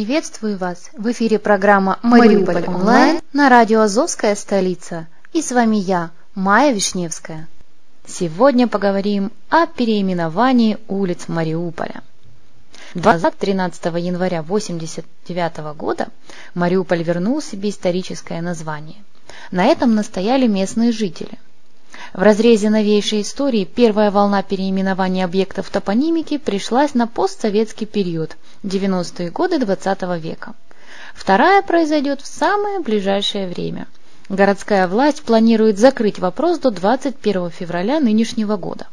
Приветствую вас! В эфире программа «Мариуполь онлайн» на радио «Азовская столица». И с вами я, Майя Вишневская. Сегодня поговорим о переименовании улиц Мариуполя. 13 января 1989 года Мариуполь вернул себе историческое название. На этом настояли местные жители – в разрезе новейшей истории первая волна переименования объектов топонимики пришлась на постсоветский период, 90-е годы XX -го века. Вторая произойдет в самое ближайшее время. Городская власть планирует закрыть вопрос до 21 февраля нынешнего года.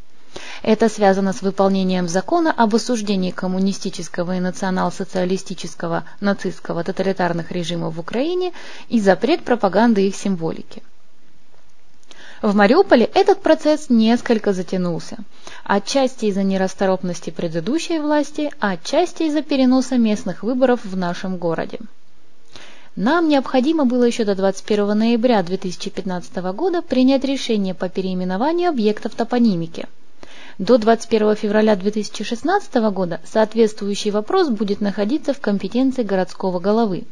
Это связано с выполнением закона об осуждении коммунистического и национал-социалистического нацистского тоталитарных режимов в Украине и запрет пропаганды их символики. В Мариуполе этот процесс несколько затянулся. Отчасти из-за нерасторопности предыдущей власти, а отчасти из-за переноса местных выборов в нашем городе. Нам необходимо было еще до 21 ноября 2015 года принять решение по переименованию объектов топонимики. До 21 февраля 2016 года соответствующий вопрос будет находиться в компетенции городского головы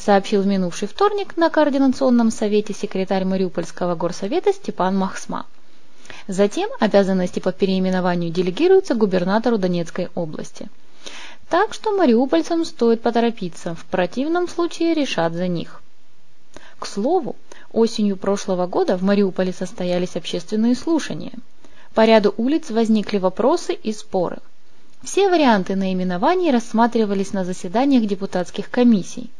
сообщил в минувший вторник на Координационном совете секретарь Мариупольского горсовета Степан Махсма. Затем обязанности по переименованию делегируются губернатору Донецкой области. Так что мариупольцам стоит поторопиться, в противном случае решат за них. К слову, осенью прошлого года в Мариуполе состоялись общественные слушания. По ряду улиц возникли вопросы и споры. Все варианты наименований рассматривались на заседаниях депутатских комиссий.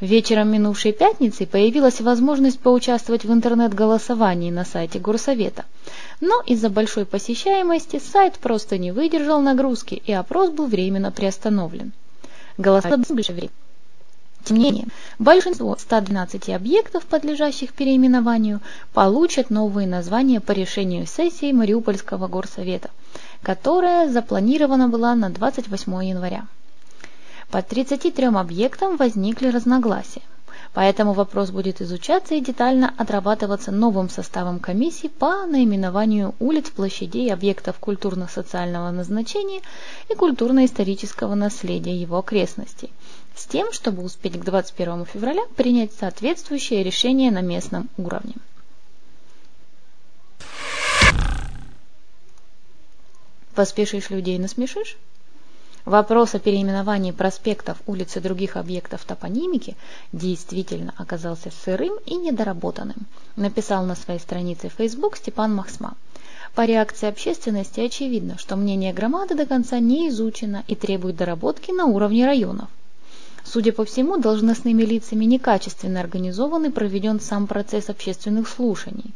Вечером минувшей пятницы появилась возможность поучаствовать в интернет-голосовании на сайте Горсовета. Но из-за большой посещаемости сайт просто не выдержал нагрузки, и опрос был временно приостановлен. Голосовать больше времени. Тем не менее, большинство 112 объектов, подлежащих переименованию, получат новые названия по решению сессии Мариупольского горсовета, которая запланирована была на 28 января. По 33 объектам возникли разногласия. Поэтому вопрос будет изучаться и детально отрабатываться новым составом комиссии по наименованию улиц, площадей, объектов культурно-социального назначения и культурно-исторического наследия его окрестностей, с тем, чтобы успеть к 21 февраля принять соответствующее решение на местном уровне. Поспешишь людей насмешишь? Вопрос о переименовании проспектов, улиц и других объектов топонимики действительно оказался сырым и недоработанным, написал на своей странице Facebook Степан Махсма. По реакции общественности очевидно, что мнение громады до конца не изучено и требует доработки на уровне районов. Судя по всему, должностными лицами некачественно организован и проведен сам процесс общественных слушаний.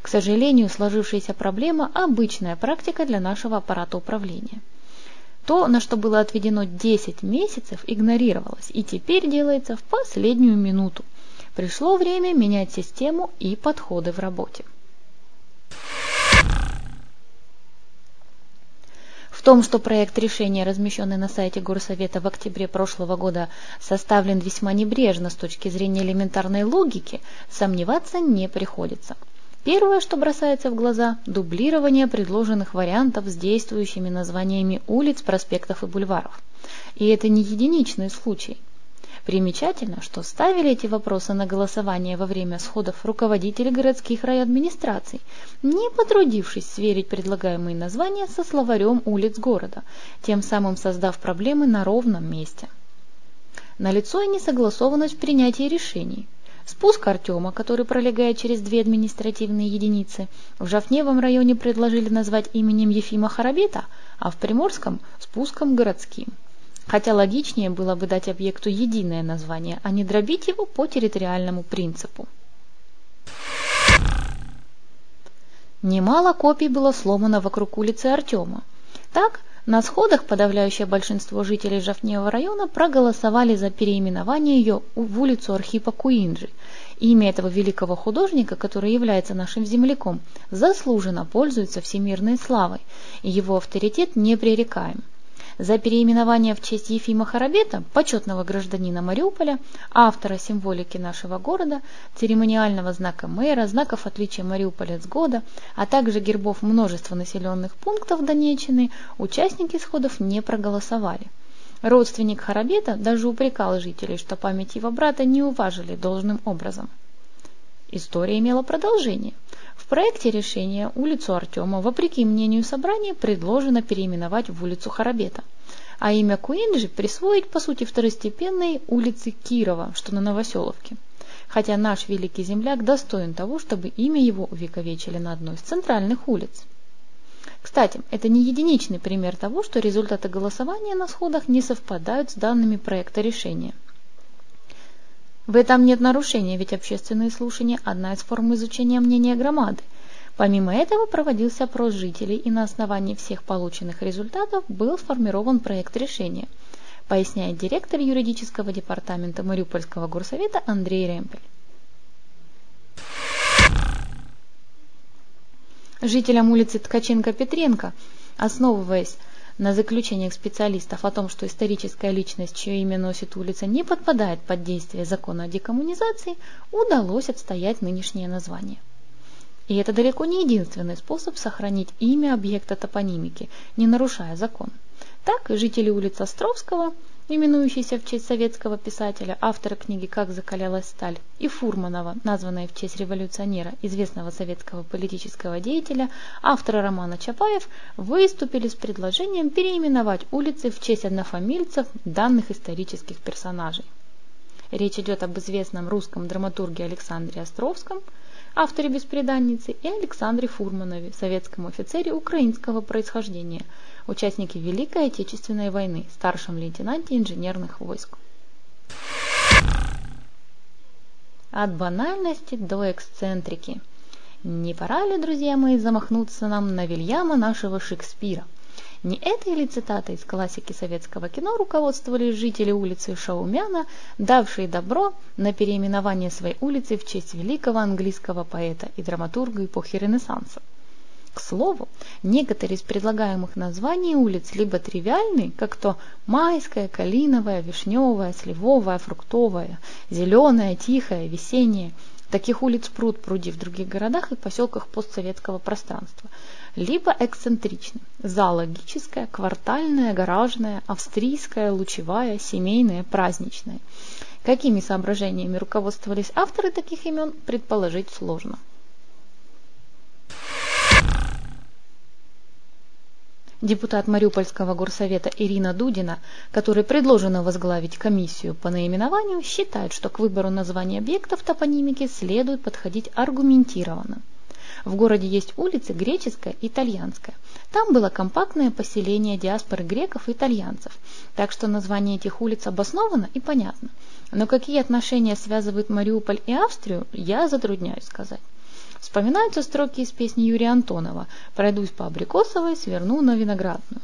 К сожалению, сложившаяся проблема – обычная практика для нашего аппарата управления. То, на что было отведено 10 месяцев, игнорировалось и теперь делается в последнюю минуту. Пришло время менять систему и подходы в работе. В том, что проект решения, размещенный на сайте Горсовета в октябре прошлого года, составлен весьма небрежно с точки зрения элементарной логики, сомневаться не приходится. Первое, что бросается в глаза – дублирование предложенных вариантов с действующими названиями улиц, проспектов и бульваров. И это не единичный случай. Примечательно, что ставили эти вопросы на голосование во время сходов руководители городских райадминистраций, не потрудившись сверить предлагаемые названия со словарем улиц города, тем самым создав проблемы на ровном месте. Налицо и несогласованность в принятии решений. Спуск Артема, который пролегает через две административные единицы, в Жафневом районе предложили назвать именем Ефима Харабита, а в Приморском – спуском городским. Хотя логичнее было бы дать объекту единое название, а не дробить его по территориальному принципу. Немало копий было сломано вокруг улицы Артема. Так, на сходах подавляющее большинство жителей Жафнева района проголосовали за переименование ее в улицу Архипа Куинджи. Имя этого великого художника, который является нашим земляком, заслуженно пользуется всемирной славой, и его авторитет непререкаем за переименование в честь Ефима Харабета, почетного гражданина Мариуполя, автора символики нашего города, церемониального знака мэра, знаков отличия Мариуполя с года, а также гербов множества населенных пунктов Донеччины, участники сходов не проголосовали. Родственник Харабета даже упрекал жителей, что память его брата не уважили должным образом. История имела продолжение. Проекте решения улицу Артема, вопреки мнению собрания, предложено переименовать в улицу Харабета, а имя Куинджи присвоить, по сути, второстепенной улице Кирова, что на Новоселовке. Хотя наш великий земляк достоин того, чтобы имя его увековечили на одной из центральных улиц. Кстати, это не единичный пример того, что результаты голосования на сходах не совпадают с данными проекта решения. В этом нет нарушения, ведь общественные слушания – одна из форм изучения мнения громады. Помимо этого проводился опрос жителей, и на основании всех полученных результатов был сформирован проект решения, поясняет директор юридического департамента Мариупольского горсовета Андрей Ремпель. Жителям улицы Ткаченко-Петренко, основываясь на заключениях специалистов о том, что историческая личность, чье имя носит улица, не подпадает под действие закона о декоммунизации, удалось отстоять нынешнее название. И это далеко не единственный способ сохранить имя объекта топонимики, не нарушая закон. Так, жители улицы Островского – именующийся в честь советского писателя, автора книги «Как закалялась сталь», и Фурманова, названная в честь революционера, известного советского политического деятеля, автора романа Чапаев, выступили с предложением переименовать улицы в честь однофамильцев данных исторических персонажей. Речь идет об известном русском драматурге Александре Островском, авторе «Беспреданницы», и Александре Фурманове, советском офицере украинского происхождения – участники Великой Отечественной войны, старшем лейтенанте инженерных войск. От банальности до эксцентрики. Не пора ли, друзья мои, замахнуться нам на Вильяма нашего Шекспира? Не этой ли цитатой из классики советского кино руководствовались жители улицы Шаумяна, давшие добро на переименование своей улицы в честь великого английского поэта и драматурга эпохи Ренессанса? К слову, некоторые из предлагаемых названий улиц либо тривиальны, как то майская, калиновая, вишневая, сливовая, фруктовая, зеленая, тихая, весенняя. Таких улиц пруд пруди в других городах и поселках постсоветского пространства. Либо эксцентричны. Зоологическая, квартальная, гаражная, австрийская, лучевая, семейная, праздничная. Какими соображениями руководствовались авторы таких имен, предположить сложно. Депутат Мариупольского горсовета Ирина Дудина, которой предложено возглавить комиссию по наименованию, считает, что к выбору названий объектов топонимики следует подходить аргументированно. В городе есть улицы греческая и итальянская. Там было компактное поселение диаспоры греков и итальянцев, так что название этих улиц обосновано и понятно. Но какие отношения связывают Мариуполь и Австрию, я затрудняюсь сказать. Вспоминаются строки из песни Юрия Антонова «Пройдусь по Абрикосовой, сверну на Виноградную».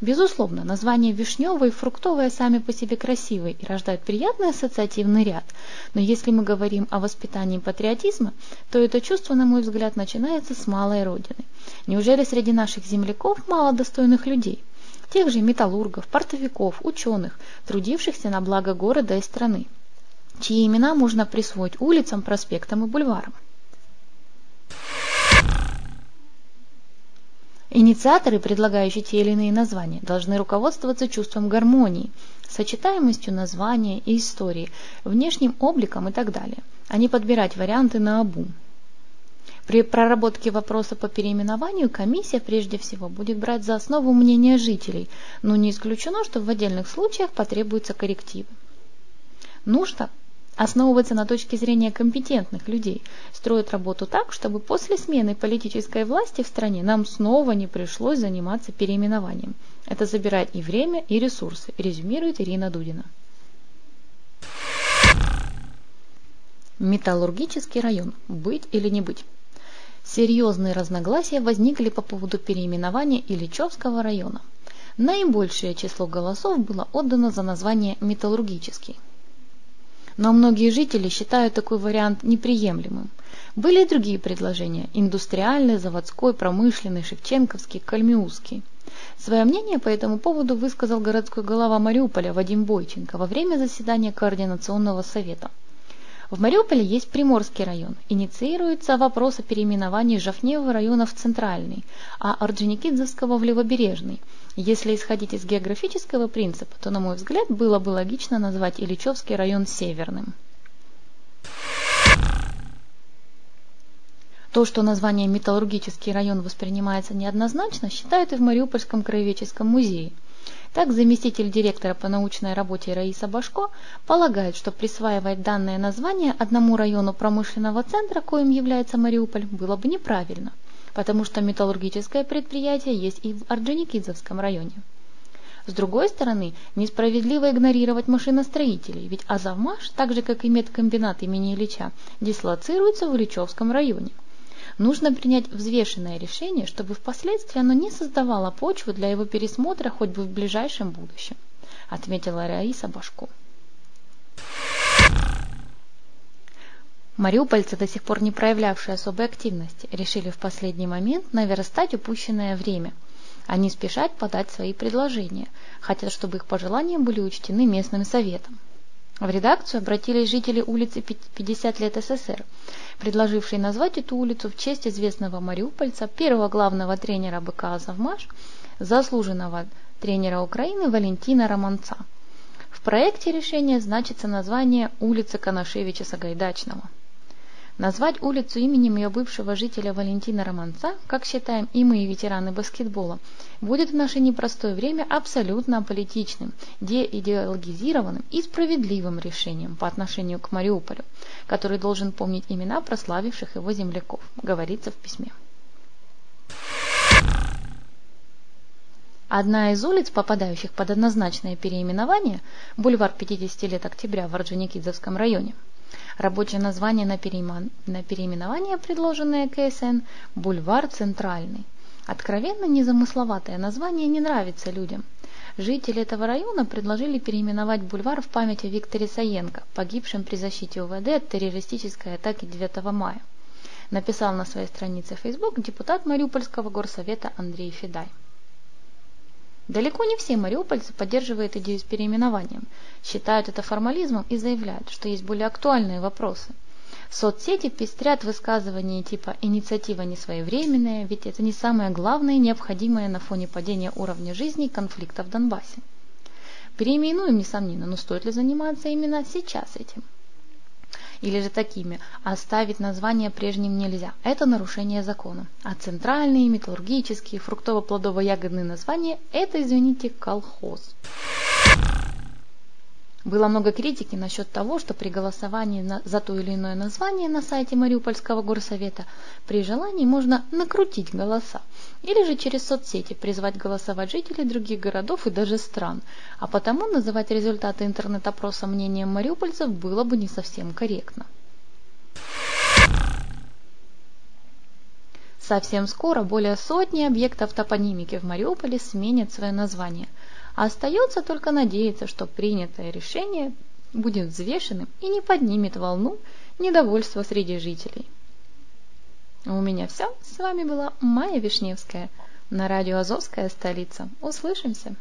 Безусловно, названия вишневые и фруктовые сами по себе красивые и рождают приятный ассоциативный ряд. Но если мы говорим о воспитании патриотизма, то это чувство, на мой взгляд, начинается с малой родины. Неужели среди наших земляков мало достойных людей? Тех же металлургов, портовиков, ученых, трудившихся на благо города и страны, чьи имена можно присвоить улицам, проспектам и бульварам. Инициаторы, предлагающие те или иные названия, должны руководствоваться чувством гармонии, сочетаемостью названия и истории, внешним обликом и так далее, а не подбирать варианты на обум. При проработке вопроса по переименованию комиссия прежде всего будет брать за основу мнение жителей, но не исключено, что в отдельных случаях потребуются коррективы. Нужно основывается на точке зрения компетентных людей, строит работу так, чтобы после смены политической власти в стране нам снова не пришлось заниматься переименованием. Это забирает и время, и ресурсы, резюмирует Ирина Дудина. Металлургический район. Быть или не быть? Серьезные разногласия возникли по поводу переименования Ильичевского района. Наибольшее число голосов было отдано за название «металлургический» но многие жители считают такой вариант неприемлемым. Были и другие предложения – индустриальный, заводской, промышленный, шевченковский, кальмиузский. Свое мнение по этому поводу высказал городской глава Мариуполя Вадим Бойченко во время заседания Координационного совета. В Мариуполе есть Приморский район. Инициируется вопрос о переименовании Жафнеева района в Центральный, а Орджоникидзевского в Левобережный – если исходить из географического принципа, то, на мой взгляд, было бы логично назвать Ильичевский район северным. То, что название «Металлургический район» воспринимается неоднозначно, считают и в Мариупольском краеведческом музее. Так, заместитель директора по научной работе Раиса Башко полагает, что присваивать данное название одному району промышленного центра, коим является Мариуполь, было бы неправильно – потому что металлургическое предприятие есть и в Орджоникидзевском районе. С другой стороны, несправедливо игнорировать машиностроителей, ведь Азовмаш, так же как и медкомбинат имени Ильича, дислоцируется в Ильичевском районе. Нужно принять взвешенное решение, чтобы впоследствии оно не создавало почву для его пересмотра хоть бы в ближайшем будущем, отметила Раиса Башко. Мариупольцы, до сих пор не проявлявшие особой активности, решили в последний момент наверстать упущенное время. Они спешат подать свои предложения, хотят, чтобы их пожелания были учтены местным советом. В редакцию обратились жители улицы 50 лет СССР, предложившие назвать эту улицу в честь известного мариупольца, первого главного тренера БК «Азовмаш», заслуженного тренера Украины Валентина Романца. В проекте решения значится название улицы Коношевича Сагайдачного. Назвать улицу именем ее бывшего жителя Валентина Романца, как считаем и мы, ветераны баскетбола, будет в наше непростое время абсолютно аполитичным, деидеологизированным и справедливым решением по отношению к Мариуполю, который должен помнить имена прославивших его земляков, говорится в письме. Одна из улиц, попадающих под однозначное переименование, бульвар 50 лет октября в Орджоникидзевском районе – Рабочее название на, переимен... на переименование, предложенное КСН – «Бульвар Центральный». Откровенно незамысловатое название не нравится людям. Жители этого района предложили переименовать бульвар в память о Викторе Саенко, погибшем при защите УВД от террористической атаки 9 мая. Написал на своей странице Facebook депутат Мариупольского горсовета Андрей Федай. Далеко не все мариупольцы поддерживают идею с переименованием, считают это формализмом и заявляют, что есть более актуальные вопросы. Соцсети пестрят высказывания типа «инициатива не своевременная», ведь это не самое главное и необходимое на фоне падения уровня жизни и конфликта в Донбассе. Переименуем, несомненно, но стоит ли заниматься именно сейчас этим? Или же такими. Оставить название прежним нельзя. Это нарушение закона. А центральные, металлургические, фруктово-плодово-ягодные названия – это, извините, колхоз. Было много критики насчет того, что при голосовании за то или иное название на сайте Мариупольского горсовета при желании можно накрутить голоса или же через соцсети призвать голосовать жителей других городов и даже стран, а потому называть результаты интернет-опроса мнением мариупольцев было бы не совсем корректно. Совсем скоро более сотни объектов топонимики в Мариуполе сменят свое название – Остается только надеяться, что принятое решение будет взвешенным и не поднимет волну недовольства среди жителей. У меня все. С вами была Майя Вишневская на радио «Азовская столица». Услышимся!